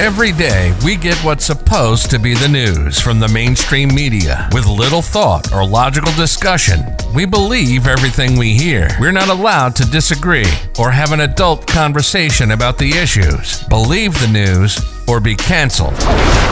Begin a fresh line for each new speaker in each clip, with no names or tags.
Every day, we get what's supposed to be the news from the mainstream media with little thought or logical discussion. We believe everything we hear. We're not allowed to disagree or have an adult conversation about the issues. Believe the news or be canceled.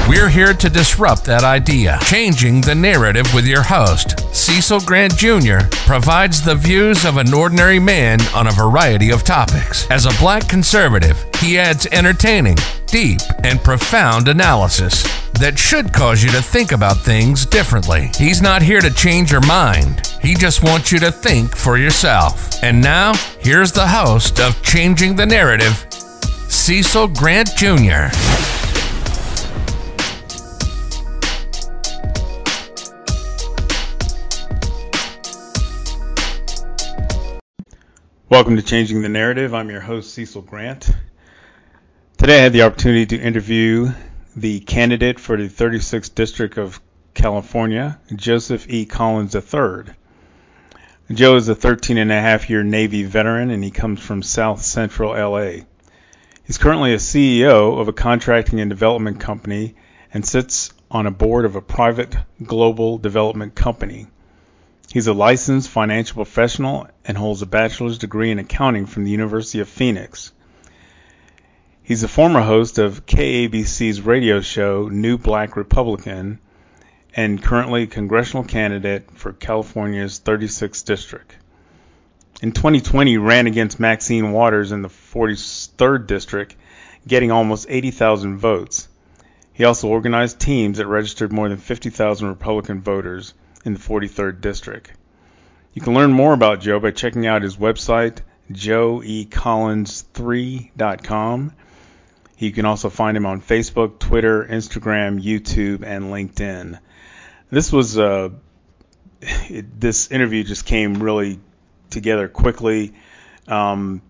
We're here to disrupt that idea, changing the narrative with your host. Cecil Grant Jr. provides the views of an ordinary man on a variety of topics. As a black conservative, he adds entertaining, deep, and profound analysis that should cause you to think about things differently. He's not here to change your mind, he just wants you to think for yourself. And now, here's the host of Changing the Narrative, Cecil Grant Jr.
Welcome to Changing the Narrative. I'm your host, Cecil Grant. Today I had the opportunity to interview the candidate for the 36th District of California, Joseph E. Collins III. Joe is a 13 and a half year Navy veteran and he comes from South Central LA. He's currently a CEO of a contracting and development company and sits on a board of a private global development company. He's a licensed financial professional and holds a bachelor's degree in accounting from the University of Phoenix. He's a former host of KABC's radio show New Black Republican and currently congressional candidate for California's 36th district. In 2020, he ran against Maxine Waters in the 43rd district, getting almost 80,000 votes. He also organized teams that registered more than 50,000 Republican voters in the 43rd District. You can learn more about Joe by checking out his website, joeecollins3.com. You can also find him on Facebook, Twitter, Instagram, YouTube, and LinkedIn. This was uh, it, this interview just came really together quickly. Um,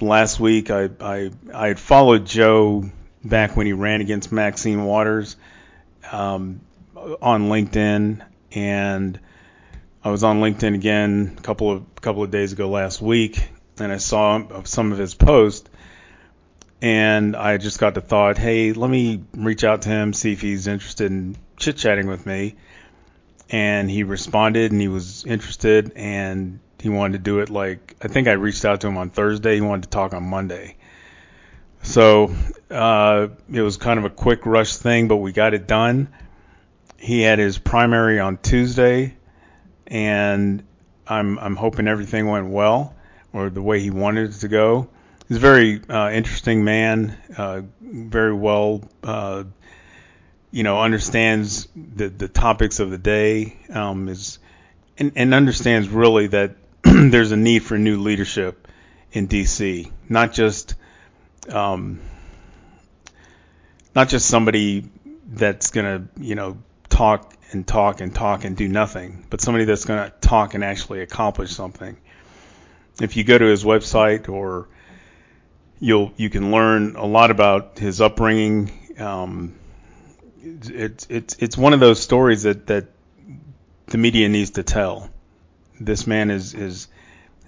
last week, I, I I had followed Joe back when he ran against Maxine Waters. Um, on LinkedIn, and I was on LinkedIn again a couple of couple of days ago last week, and I saw some of his posts, and I just got the thought, hey, let me reach out to him, see if he's interested in chit chatting with me, and he responded, and he was interested, and he wanted to do it like I think I reached out to him on Thursday. He wanted to talk on Monday. So uh, it was kind of a quick rush thing, but we got it done he had his primary on Tuesday, and I'm I'm hoping everything went well or the way he wanted it to go. He's a very uh, interesting man, uh, very well, uh, you know, understands the the topics of the day, um, is and, and understands really that there's a need for new leadership in D.C. Not just um, not just somebody that's gonna you know talk and talk and talk and do nothing, but somebody that's going to talk and actually accomplish something. If you go to his website or you'll you can learn a lot about his upbringing. Um, it's it's it's one of those stories that that the media needs to tell. This man is is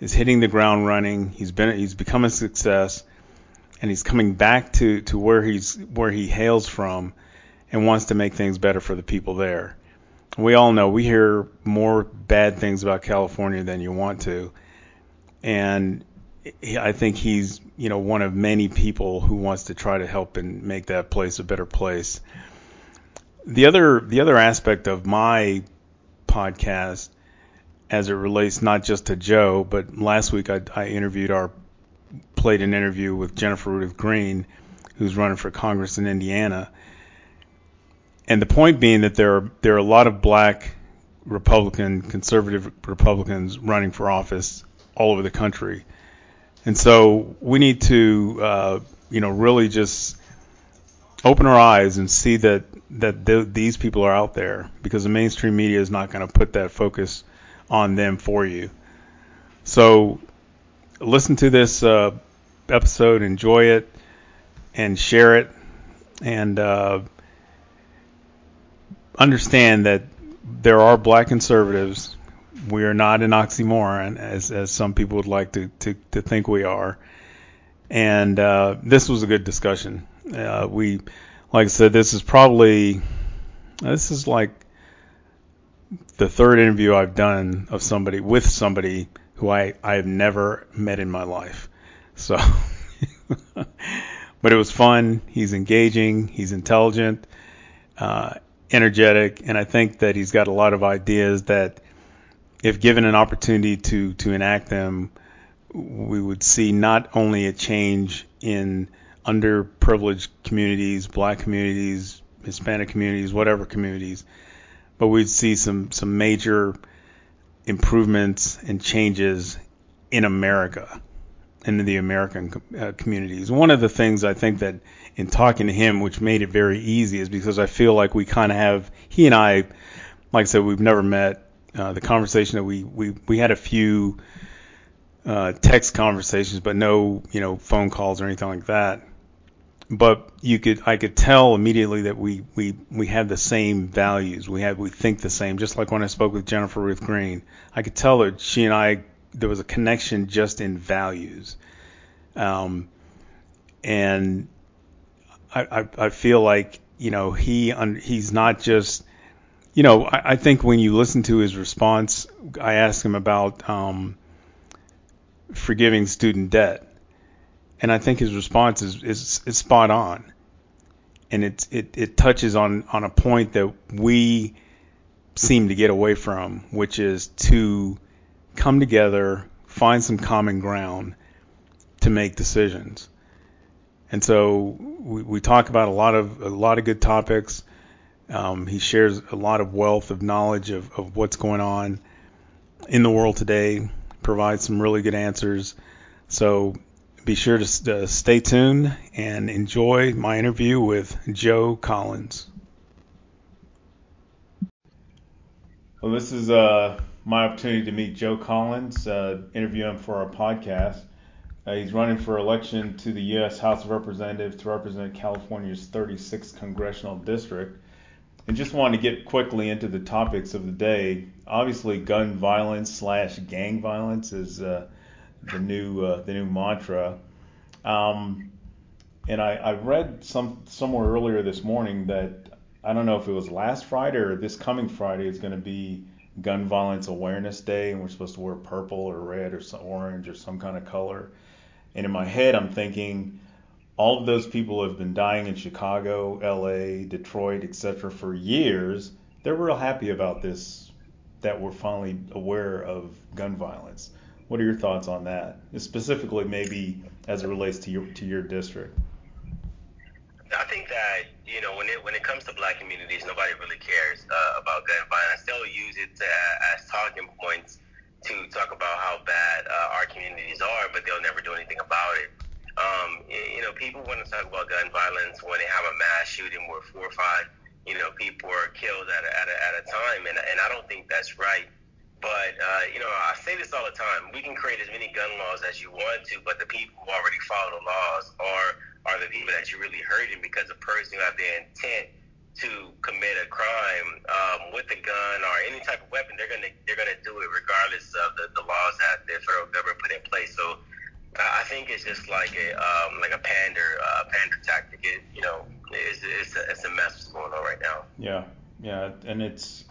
is hitting the ground running. He's been he's become a success, and he's coming back to to where he's where he hails from and wants to make things better for the people there. We all know we hear more bad things about California than you want to, and I think he's you know one of many people who wants to try to help and make that place a better place. The other the other aspect of my podcast as it relates not just to Joe, but last week I, I interviewed our played an interview with Jennifer Ruth Green, who's running for Congress in Indiana, and the point being that there are there are a lot of black Republican, conservative Republicans running for office all over the country, and so we need to uh, you know really just open our eyes and see that that th- these people are out there because the mainstream media is not going to put that focus on them for you. So listen to this uh, episode, enjoy it, and share it, and uh, understand that there are black conservatives. We are not an oxymoron, as, as some people would like to, to, to think we are. and uh, this was a good discussion. Uh, we, like I said, this is probably this is like the third interview I've done of somebody with somebody who I I have never met in my life. So, but it was fun. He's engaging. He's intelligent, uh, energetic, and I think that he's got a lot of ideas that, if given an opportunity to to enact them, we would see not only a change in underprivileged communities, black communities, Hispanic communities, whatever communities, but we'd see some some major improvements and changes in America and in the American uh, communities. One of the things I think that in talking to him, which made it very easy, is because I feel like we kind of have he and I, like I said, we've never met. Uh, the conversation that we we we had a few uh, text conversations, but no, you know, phone calls or anything like that. But you could, I could tell immediately that we we we had the same values. We had, we think the same. Just like when I spoke with Jennifer Ruth Green, I could tell that she and I there was a connection just in values. Um, and I, I, I feel like you know he he's not just you know I, I think when you listen to his response, I asked him about um, forgiving student debt. And I think his response is, is, is spot on. And it, it, it touches on, on a point that we seem to get away from, which is to come together, find some common ground to make decisions. And so we, we talk about a lot of a lot of good topics. Um, he shares a lot of wealth of knowledge of, of what's going on in the world today, provide some really good answers. So be sure to uh, stay tuned and enjoy my interview with Joe Collins. Well, this is uh, my opportunity to meet Joe Collins, uh, interview him for our podcast. Uh, he's running for election to the U.S. House of Representatives to represent California's 36th congressional district. And just wanted to get quickly into the topics of the day. Obviously, gun violence slash gang violence is uh, the new uh, the new mantra. Um, and I, I read some somewhere earlier this morning that I don't know if it was last Friday or this coming Friday is going to be Gun Violence Awareness Day, and we're supposed to wear purple or red or some orange or some kind of color. And in my head, I'm thinking all of those people have been dying in Chicago, LA, Detroit, etc. for years. They're real happy about this, that we're finally aware of gun violence. What are your thoughts on that, specifically maybe as it relates to your to your district?
I think that you know when it when it comes to black communities, nobody really cares uh, about gun violence. They'll use it to, as talking points to talk about how bad uh, our communities are, but they'll never do anything about it. Um, you know, people want to talk about gun violence when they have a mass shooting where four or five, you know, people are killed at a, at a, at a time, and, and I don't think that's right. But uh, you know, I say this all the time: we can create as many gun laws as you want to, but the people who already follow the laws are are the people that you're really hurting because the person who have the intent to commit a crime um, with a gun or any type of weapon, they're gonna they're gonna do it regardless of the, the laws that the federal government put in place. So I think it's just like a um, like a pander uh, pander tactic. It, you know, it's it's a, it's a mess what's going on right now.
Yeah, yeah, and it's.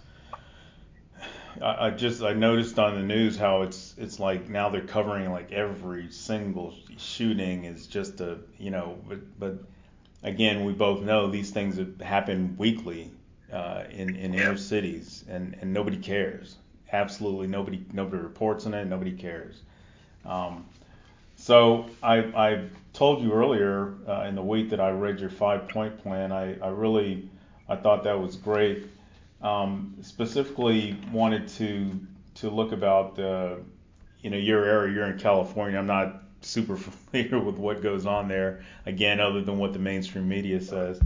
I, I just I noticed on the news how it's it's like now they're covering like every single shooting is just a you know but but again we both know these things happen weekly uh, in in inner cities and and nobody cares absolutely nobody nobody reports on it nobody cares um, so I, I told you earlier uh, in the week that I read your five point plan. I, I really I thought that was great. Um, specifically wanted to to look about uh, you know your area. You're in California. I'm not super familiar with what goes on there. Again, other than what the mainstream media says.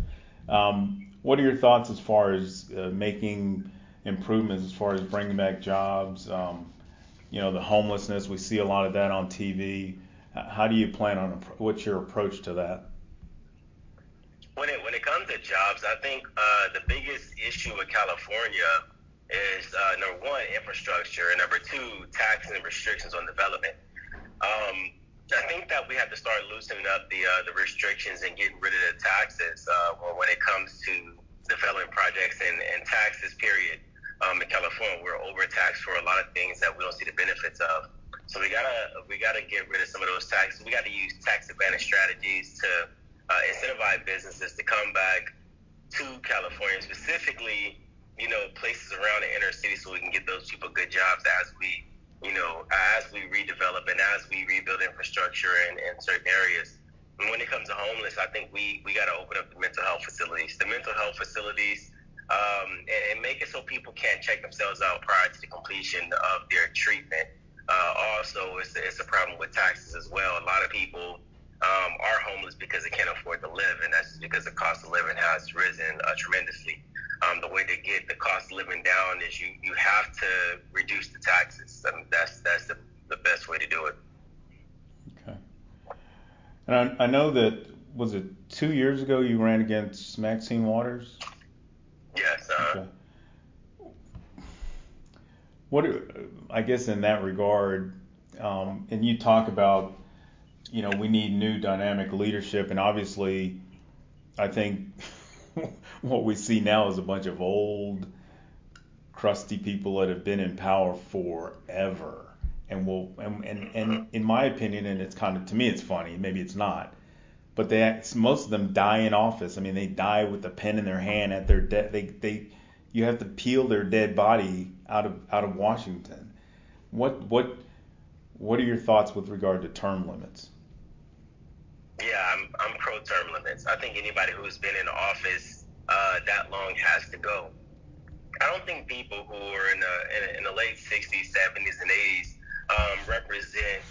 Um, what are your thoughts as far as uh, making improvements, as far as bringing back jobs? Um, you know, the homelessness. We see a lot of that on TV. How do you plan on? What's your approach to that?
When it when it comes to jobs, I think uh, the biggest issue with California is uh, number one infrastructure, and number two taxes and restrictions on development. Um, I think that we have to start loosening up the uh, the restrictions and getting rid of the taxes uh, when it comes to development projects and, and taxes. Period. Um, in California, we're overtaxed for a lot of things that we don't see the benefits of. So we gotta we gotta get rid of some of those taxes. We gotta use tax advantage strategies to uh, incentivize businesses to come back to California, specifically, you know, places around the inner city, so we can get those people good jobs as we you know, as we redevelop and as we rebuild infrastructure in, in certain areas. And when it comes to homeless, I think we, we got to open up the mental health facilities. The mental health facilities um, and, and make it so people can't check themselves out prior to the completion of their treatment. Uh, also, it's, it's a problem with taxes as well. A lot of people um, are homeless because they can't afford to live, and that's because the cost of living has risen uh, tremendously um, the way to get the cost of living down is you, you have to reduce the taxes. I mean, that's that's the, the best way to do it.
Okay. And I, I know that was it two years ago you ran against Maxine Waters.
Yes. Uh, okay.
What I guess in that regard, um, and you talk about, you know, we need new dynamic leadership, and obviously, I think what we see now is a bunch of old, crusty people that have been in power forever. And will and, and, and in my opinion, and it's kind of to me it's funny, maybe it's not, but they most of them die in office. I mean, they die with a pen in their hand at their death. They they you have to peel their dead body out of out of Washington. What what what are your thoughts with regard to term limits?
Yeah, I'm I'm pro term limits. I think anybody who's been in office uh, that long has to go. I don't think people who are in the in, the late 60s, 70s, and 80s um, represent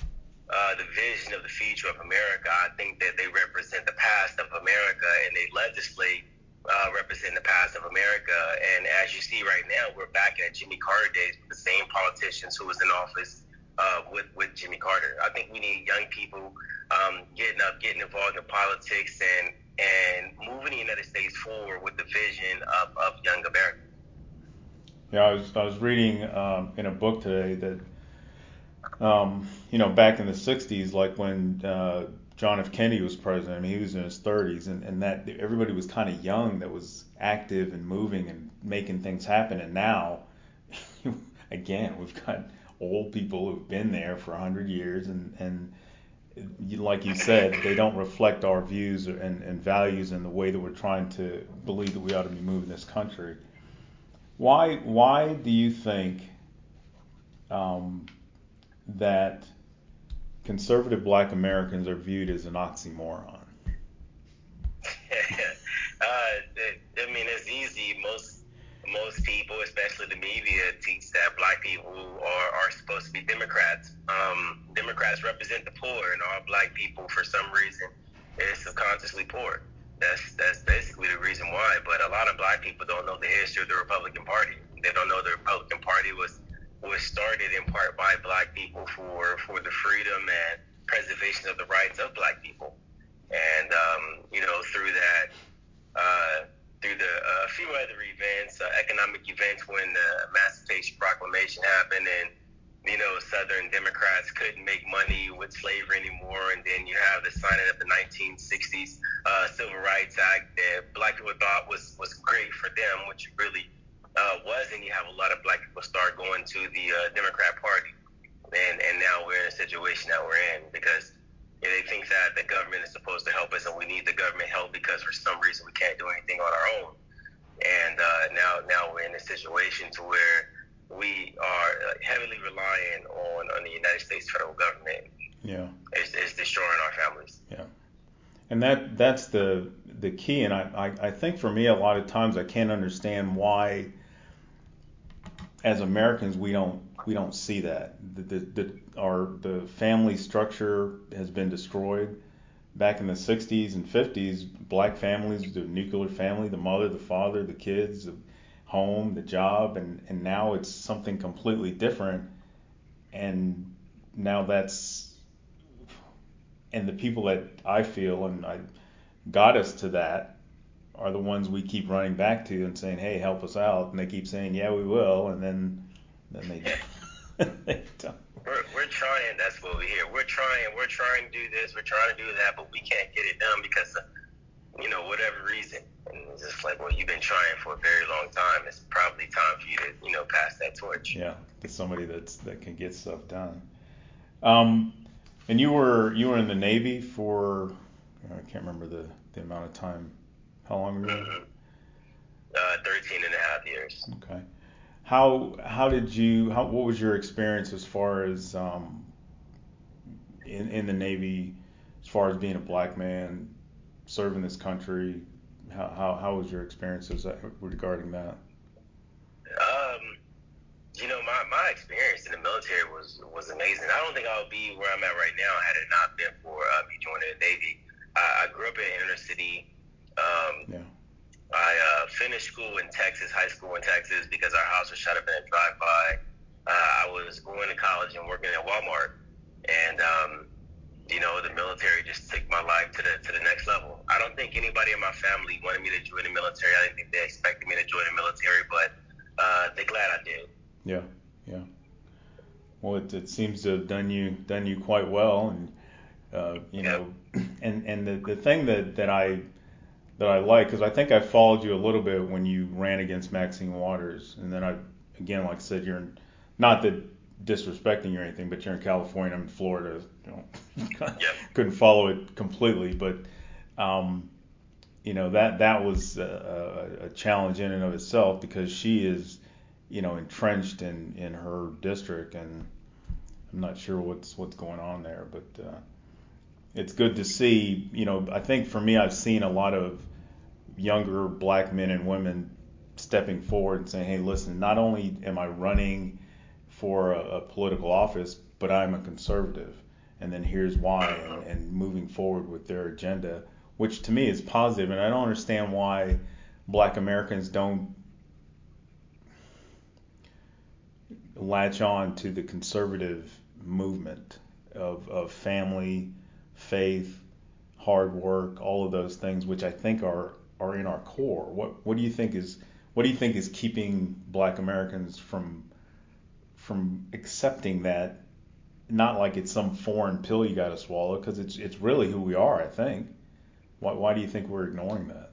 uh, the vision of the future of America. I think that they represent the past of America, and they legislate uh, represent the past of America. And as you see right now, we're back at Jimmy Carter days with the same politicians who was in office uh, with with Jimmy Carter. I think we need young people um, getting up, getting involved in politics, and and moving the United States forward with the vision of, of young America.
Yeah, I was I was reading um, in a book today that um, you know back in the '60s, like when uh, John F. Kennedy was president, I mean, he was in his 30s, and, and that everybody was kind of young that was active and moving and making things happen. And now, again, we've got old people who've been there for 100 years and and like you said, they don't reflect our views and, and values and the way that we're trying to believe that we ought to be moving this country. Why why do you think um, that conservative Black Americans are viewed as an oxymoron?
uh, I mean, it's easy. Most most people, especially the media, teach that black people are, Democrats. Um, Democrats represent the poor, and all black people, for some reason, is subconsciously poor. That's that's basically the reason why. But a lot of black people don't know the history of the Republican Party. They don't know the Republican Party was was started in part by black people for for the freedom and preservation of the rights of black people. And um, you know, through that. Uh, through the uh, few other events, uh, economic events when the Emancipation Proclamation happened, and you know Southern Democrats couldn't make money with slavery anymore, and then you have the signing of the 1960s uh, Civil Rights Act that Black people thought was was great for them, which really uh, was, and you have a lot of Black people start going to the uh, Democrat Party, and and now we're in a situation that we're in because they think that the government is supposed to help us and we need the government help because for some reason we can't do anything on our own. And uh, now, now we're in a situation to where we are uh, heavily relying on, on the United States federal government.
Yeah,
it's, it's destroying our families.
Yeah, and that that's the the key. And I, I I think for me, a lot of times I can't understand why, as Americans, we don't we don't see that. The, the, the, our the family structure has been destroyed. Back in the 60s and 50s, black families, the nuclear family, the mother, the father, the kids, the home, the job, and, and now it's something completely different. And now that's, and the people that I feel and I got us to that are the ones we keep running back to and saying, hey, help us out. And they keep saying, yeah, we will. And then then they they don't.
We're, we're trying. That's what we hear. We're trying. We're trying to do this. We're trying to do that, but we can't get it done because, you know, whatever reason. And it's just like, well, you've been trying for a very long time. It's probably time for you to, you know, pass that torch.
Yeah, to somebody that's that can get stuff done. Um, and you were you were in the Navy for I can't remember the the amount of time. How long ago?
Mm-hmm. Uh, 13 and a half years.
Okay. How how did you how what was your experience as far as um, in in the Navy as far as being a black man serving this country? How how, how was your experiences regarding that?
Um, you know, my, my experience in the military was was amazing. I don't think I would be where I'm at right now had it not been for uh, me joining the Navy. I, I grew up in inner city. Um,
yeah.
I uh, finished school in Texas, high school in Texas, because our house was shut up in a drive-by. Uh, I was going to college and working at Walmart, and um, you know the military just took my life to the to the next level. I don't think anybody in my family wanted me to join the military. I didn't think they expected me to join the military, but uh, they're glad I did.
Yeah, yeah. Well, it, it seems to have done you done you quite well, and uh, you know, and and the the thing that that I that I like because I think I followed you a little bit when you ran against Maxine Waters, and then I again, like I said, you're not that disrespecting you or anything, but you're in California, I'm in Florida, you know, couldn't follow it completely, but um, you know that that was a, a challenge in and of itself because she is, you know, entrenched in in her district, and I'm not sure what's what's going on there, but. Uh, it's good to see, you know, I think for me, I've seen a lot of younger black men and women stepping forward and saying, hey, listen, not only am I running for a, a political office, but I'm a conservative. And then here's why, and, and moving forward with their agenda, which to me is positive. And I don't understand why black Americans don't latch on to the conservative movement of, of family, faith, hard work, all of those things, which I think are are in our core. What what do you think is what do you think is keeping Black Americans from from accepting that? Not like it's some foreign pill you got to swallow, because it's it's really who we are. I think. Why why do you think we're ignoring that?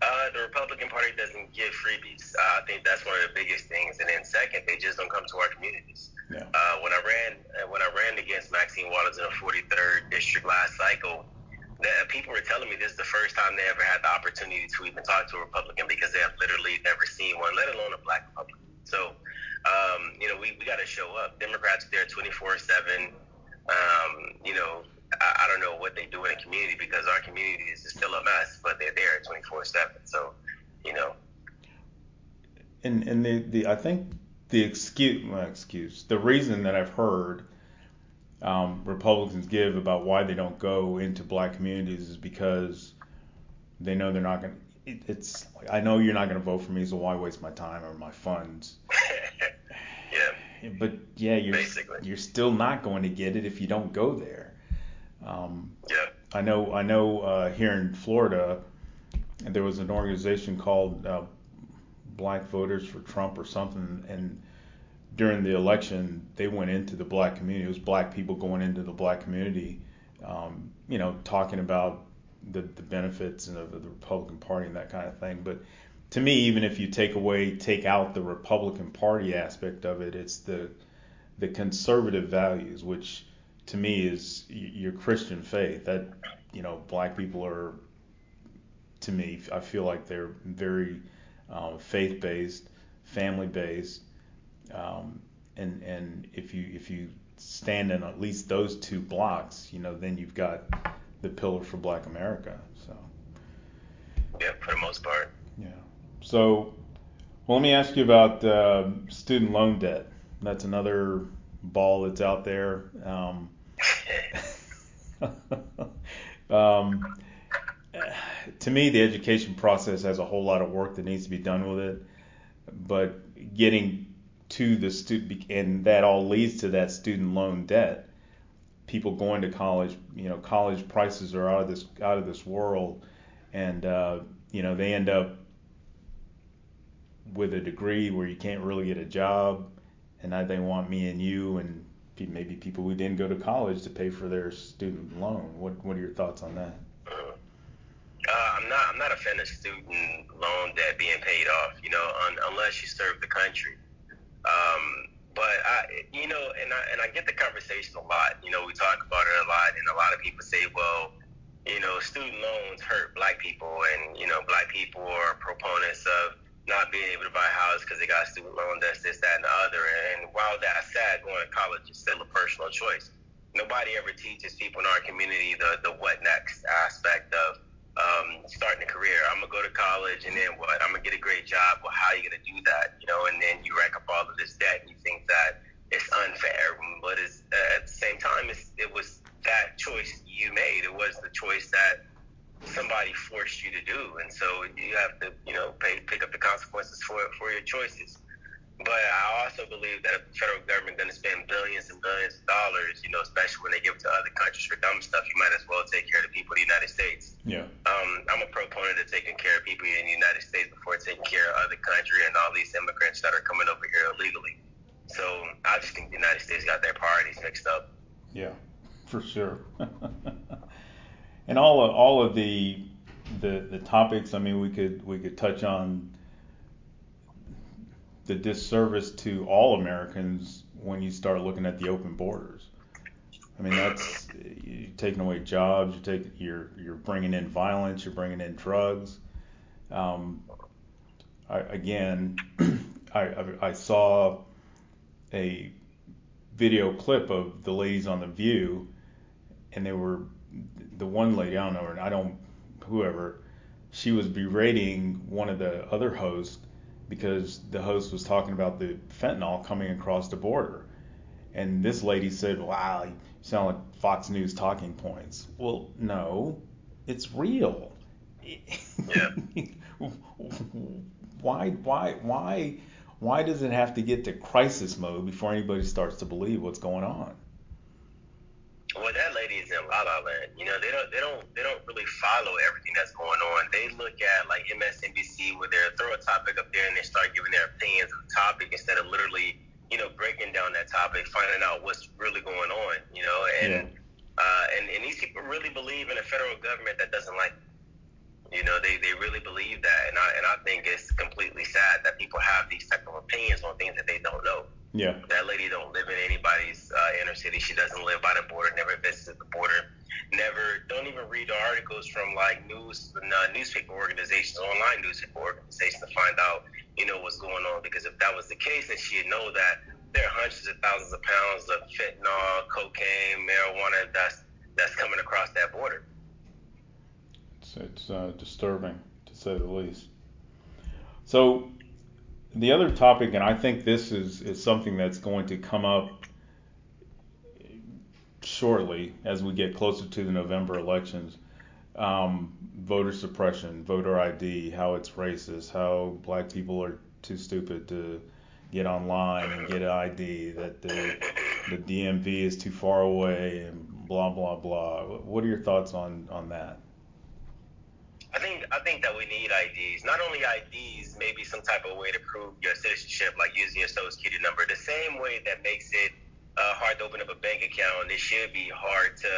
Uh, the Republican Party doesn't give freebies. Uh, I think that's one of the biggest things. And then second, they just don't come to our communities.
Yeah.
Uh, when I ran uh, when I ran against Maxine Waters in the 43rd district last cycle, that people were telling me this is the first time they ever had the opportunity to even talk to a Republican because they have literally never seen one, let alone a black Republican. So, um, you know, we, we got to show up. Democrats are there 24 7. Um, you know, I, I don't know what they do in the community because our community is still a mess, but they're there 24 7. So, you know.
And, and the, the, I think the excuse, well, excuse, the reason that I've heard um, Republicans give about why they don't go into black communities is because they know they're not going to. It, it's I know you're not going to vote for me, so why waste my time or my funds? But yeah, you're
Basically.
you're still not going to get it if you don't go there. Um,
yeah.
I know I know uh, here in Florida, there was an organization called uh, Black Voters for Trump or something, and during the election, they went into the black community. It was black people going into the black community, um, you know, talking about the, the benefits of the Republican Party and that kind of thing. But to me, even if you take away, take out the Republican Party aspect of it, it's the the conservative values, which to me is your Christian faith. That you know, black people are, to me, I feel like they're very um, faith-based, family-based um, and and if you if you stand in at least those two blocks, you know, then you've got the pillar for Black America. So.
Yeah, for the most part.
Yeah. So, well, let me ask you about uh, student loan debt. That's another ball that's out there. Um, um, to me, the education process has a whole lot of work that needs to be done with it, but getting to the student, and that all leads to that student loan debt. People going to college, you know, college prices are out of this out of this world, and uh, you know they end up with a degree where you can't really get a job, and now they want me and you and maybe people who didn't go to college to pay for their student loan. What what are your thoughts on that?
Uh, I'm not I'm not a fan of student loan debt being paid off. You know, un, unless you serve the country. Um, but I, you know, and I and I get the conversation a lot. You know, we talk about it a lot, and a lot of people say, well, you know, student loans hurt black people, and you know, black people are proponents of not being able to buy a house because they got student loan debts, this, that, and the other. And while that's sad, going to college is still a personal choice. Nobody ever teaches people in our community the the what next aspect of um, starting a career. I'm gonna go to college and then what? I'm gonna get a great job. Well, how are you gonna do that? You know, and then you rack up all of this debt and you think that it's unfair, but it's, uh, at the same time, it's, it was that choice you made. It was the choice that somebody forced you to do, and so you have to, you know, pay, pick up the consequences for for your choices. But I also believe that the federal government going to spend billions and billions of dollars, you know, especially when they give it to other countries for dumb stuff, you might as well take care of the people of the United States.
Yeah.
Um, I'm a proponent of taking care of people in the United States before taking care of other country and all these immigrants that are coming over here illegally. So I just think the United States got their priorities mixed up.
Yeah, for sure. and all of, all of the the the topics. I mean, we could we could touch on the disservice to all Americans when you start looking at the open borders. I mean, that's you're taking away jobs. You take you're you're bringing in violence. You're bringing in drugs. Um, I, again, I, I, I saw a video clip of the ladies on the View, and they were the one lady I don't know her. I don't whoever she was berating one of the other hosts because the host was talking about the fentanyl coming across the border. And this lady said, Wow, you sound like Fox News talking points. Well, no, it's real.
Yeah.
why, why, why, why does it have to get to crisis mode before anybody starts to believe what's going on?
Well, that lady is in La La Land. You know, they don't, they don't, they don't really follow everything that's going on. They look at like MSNBC, where they throw a topic up there and they start giving their opinions of the topic instead of literally, you know, breaking down that topic, finding out what's really going on. You know, and
Yeah.
uh, and and these people really believe in a federal government that doesn't like. You know, they, they really believe that, and I and I think it's completely sad that people have these type of opinions on things that they don't know.
Yeah,
That lady don't live in anybody's uh, inner city. She doesn't live by the border. Never visited the border. Never. Don't even read the articles from like news uh, newspaper organizations, online newspaper organizations to find out you know what's going on. Because if that was the case, then she'd know that there are hundreds of thousands of pounds of fentanyl, cocaine, marijuana that's that's coming across that border.
it's, it's uh, disturbing to say the least. So, the other topic, and I think this is, is something that's going to come up shortly as we get closer to the November elections. Um, voter suppression, voter ID, how it's racist, how black people are too stupid to get online and get an ID, that the, the DMV is too far away, and blah, blah, blah. What are your thoughts on, on that?
I think that we need IDs. Not only IDs, maybe some type of way to prove your citizenship, like using your social security number. The same way that makes it uh, hard to open up a bank account, it should be hard to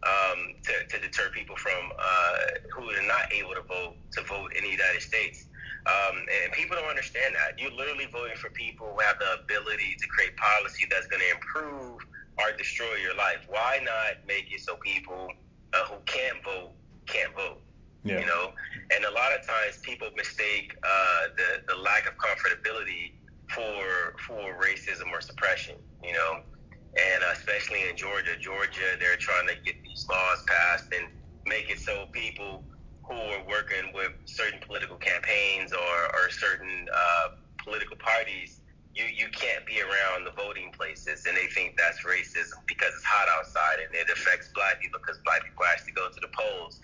um, to, to deter people from uh, who are not able to vote to vote in the United States. Um, and people don't understand that. You're literally voting for people who have the ability to create policy that's going to improve or destroy your life. Why not make it so people uh, who can't vote can't vote?
Yeah.
you know? And a lot of times people mistake uh, the the lack of comfortability for for racism or suppression you know? And especially in Georgia Georgia they're trying to get these laws passed and make it so people who are working with certain political campaigns or, or certain uh, political parties you, you can't be around the voting places and they think that's racism because it's hot outside and it affects black people because black people actually go to the polls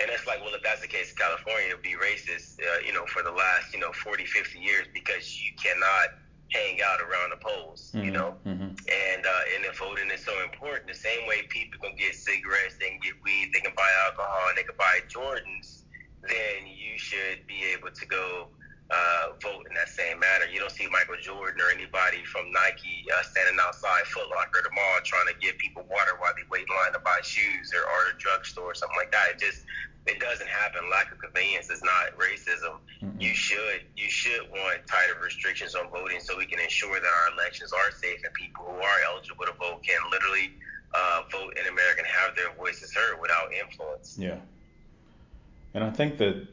and it's like, well, if that's the case California, it'd be racist, uh, you know, for the last, you know, 40, 50 years because you cannot hang out around the polls, you know.
Mhm.
And uh, and if voting is so important, the same way people can get cigarettes, they can get weed, they can buy alcohol, and they can buy Jordans, then you should be able to go uh, vote in that same manner. You don't see Michael Jordan or anybody from Nike uh, standing outside Foot Locker tomorrow trying to give people water while they wait in line to buy shoes or, or a drugstore or something like that. It just it doesn't happen. Lack of convenience is not racism. Mm-hmm. You should you should want tighter restrictions on voting so we can ensure that our elections are safe and people who are eligible to vote can literally uh, vote in America and have their voices heard without influence.
Yeah. And I think that,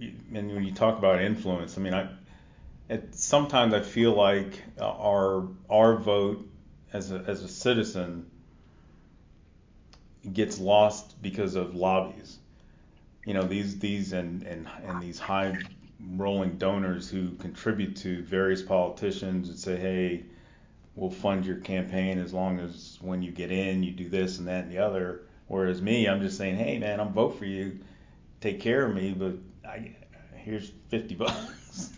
and when you talk about influence, I mean, I, it, sometimes I feel like uh, our our vote as a as a citizen gets lost because of lobbies. You know, these these and and and these high rolling donors who contribute to various politicians and say, hey, we'll fund your campaign as long as when you get in, you do this and that and the other. Whereas me, I'm just saying, hey man, I'm vote for you, take care of me, but I, here's 50 bucks.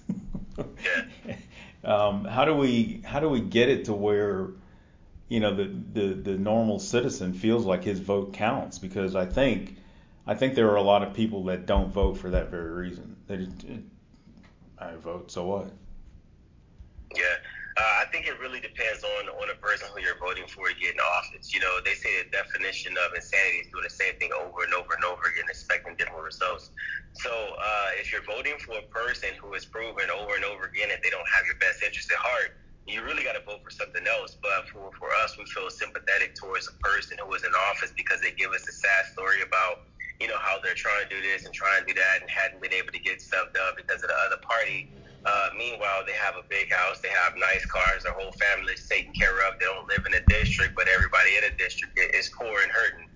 um, how do we how do we get it to where you know the, the the normal citizen feels like his vote counts? Because I think I think there are a lot of people that don't vote for that very reason. That I vote, so what?
Yeah. Uh, I think it really depends on on the person who you're voting for to get in office. You know, they say the definition of insanity is doing the same thing over and over and over again, expecting different results. So, uh, if you're voting for a person who has proven over and over again that they don't have your best interest at heart, you really got to vote for something else. But for for us, we feel sympathetic towards a person who was in office because they give us a sad story about you know how they're trying to do this and trying to do that and hadn't been able to get stuff done because of the other party uh, meanwhile, they have a big house, they have nice cars, their whole family is taken care of. They don't live in a district, but everybody in a district is poor and hurting.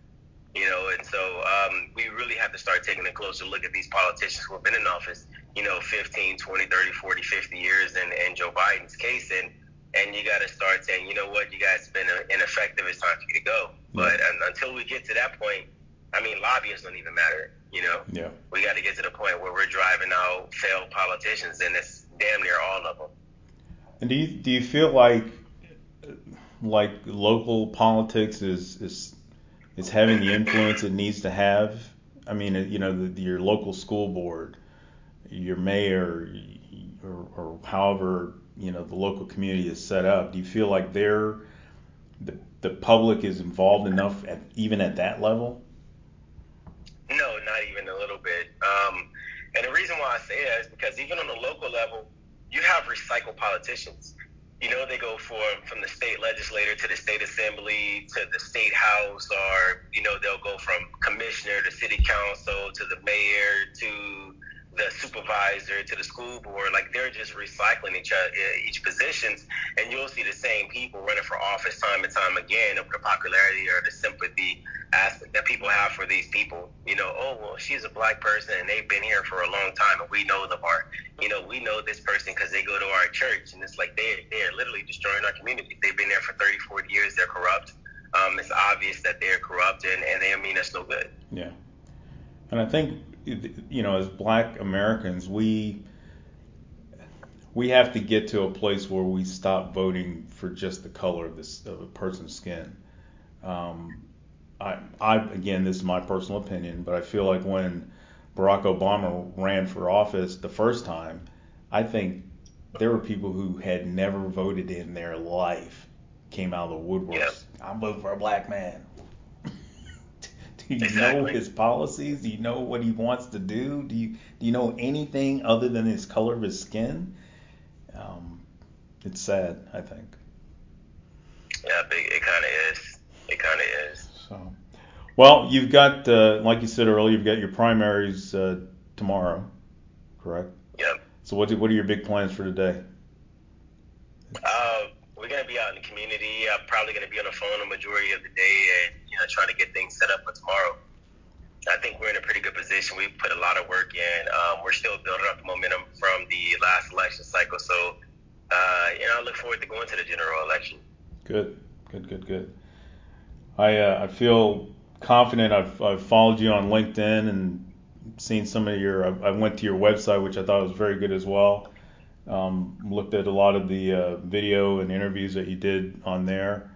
You know, and so um, we really have to start taking a closer look at these politicians who have been in office, you know, 15, 20, 30, 40, 50 years, and, and Joe Biden's case. And, and you got to start saying, you know what, you guys have been ineffective. It's time for you to go. But um, until we get to that point, I mean, lobbyists don't even matter. You know,
yeah.
we got to get to the point where we're driving out failed politicians, and it's damn near all of them.
And do you do you feel like like local politics is is is having the influence it needs to have? I mean, you know, the, your local school board, your mayor, or, or however you know the local community is set up. Do you feel like they're the the public is involved enough at even at that level?
No, not even a little bit. Um, and the reason why I say that is because even on the local level, you have recycled politicians. You know, they go for from the state legislator to the state assembly to the state house, or you know, they'll go from commissioner to city council to the mayor to the supervisor to the school board, like they're just recycling each uh, each positions, and you'll see the same people running for office time and time again of the popularity or the sympathy aspect that people have for these people. You know, oh well, she's a black person and they've been here for a long time, and we know them, or you know, we know this person because they go to our church, and it's like they they're literally destroying our community. They've been there for 30, 40 years. They're corrupt. Um, it's obvious that they're corrupt, and, and they mean us no good.
Yeah, and I think you know, as black Americans, we we have to get to a place where we stop voting for just the color of this of a person's skin. Um, I, I again, this is my personal opinion, but I feel like when Barack Obama ran for office the first time, I think there were people who had never voted in their life came out of the woodworks. Yep. I'm voting for a black man. Do you exactly. know his policies? Do you know what he wants to do? Do you do you know anything other than his color of his skin? Um, it's sad, I think.
Yeah, it kind of is. It kind of is.
So, well, you've got, uh, like you said earlier, you've got your primaries uh, tomorrow, correct?
Yep.
So, what what are your big plans for today?
Uh, we're gonna be out in the community. I'm probably gonna be on the phone the majority of the day, and you know, trying to get things set up for tomorrow. I think we're in a pretty good position. We've put a lot of work in. Um, we're still building up the momentum from the last election cycle. So, uh, you know, I look forward to going to the general election.
Good, good, good, good. I uh, I feel confident. I've I've followed you on LinkedIn and seen some of your. I, I went to your website, which I thought was very good as well. Um, looked at a lot of the uh, video and interviews that you did on there.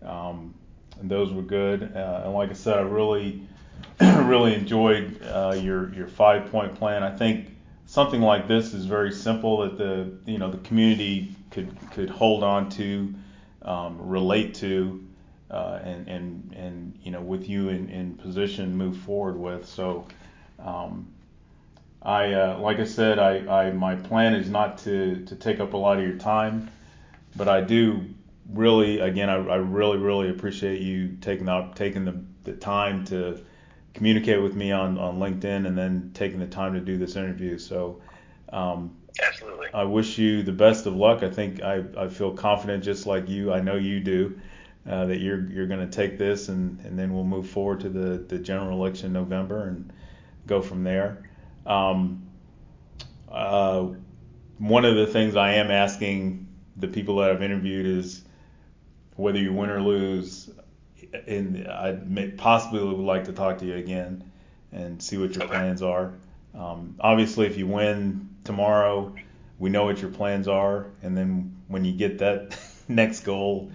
Um, and those were good. Uh, and like I said, I really, really enjoyed uh, your your five point plan. I think something like this is very simple that the you know the community could could hold on to, um, relate to, uh, and and and you know with you in, in position move forward with. So, um, I uh, like I said, I, I my plan is not to to take up a lot of your time, but I do really again I, I really really appreciate you taking the taking the, the time to communicate with me on, on LinkedIn and then taking the time to do this interview. So,
um, absolutely,
I wish you the best of luck. I think I, I feel confident, just like you. I know you do, uh, that you're you're going to take this and, and then we'll move forward to the, the general election in November and go from there. Um, uh, one of the things I am asking the people that I've interviewed is whether you win or lose, and I may, possibly would like to talk to you again and see what your okay. plans are. Um, obviously, if you win tomorrow, we know what your plans are, and then when you get that next goal,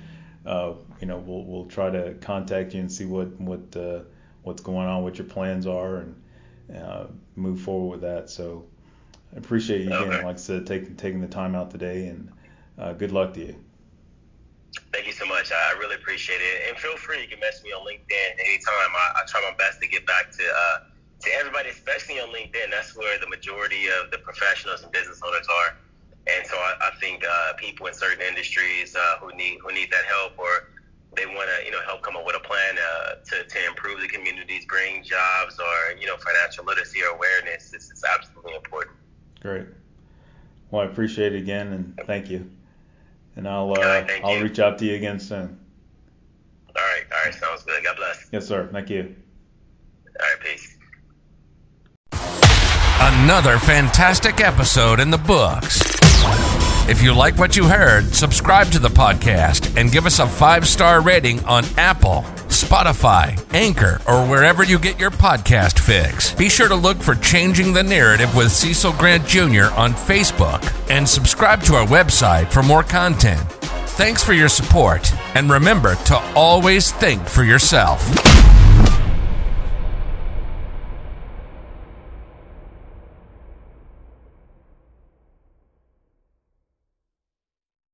uh, you know, we'll we'll try to contact you and see what what uh, what's going on, what your plans are, and uh, move forward with that. So I appreciate you again, okay. like I said, taking taking the time out today, and uh, good luck to you.
Thank you so much. I really appreciate it. And feel free, you can message me on LinkedIn anytime. I, I try my best to get back to uh, to everybody, especially on LinkedIn. That's where the majority of the professionals and business owners are. And so I, I think uh, people in certain industries uh, who need who need that help or they want to you know help come up with a plan uh, to, to improve the communities, bring jobs or you know financial literacy or awareness. This is absolutely important.
Great. Well, I appreciate it again and thank you and I'll uh, right, I'll you. reach out to you again soon.
All right, all right, sounds good. God bless.
Yes, sir. Thank you.
All right, peace.
Another fantastic episode in the books. If you like what you heard, subscribe to the podcast and give us a five star rating on Apple, Spotify, Anchor, or wherever you get your podcast fix. Be sure to look for Changing the Narrative with Cecil Grant Jr. on Facebook and subscribe to our website for more content. Thanks for your support, and remember to always think for yourself.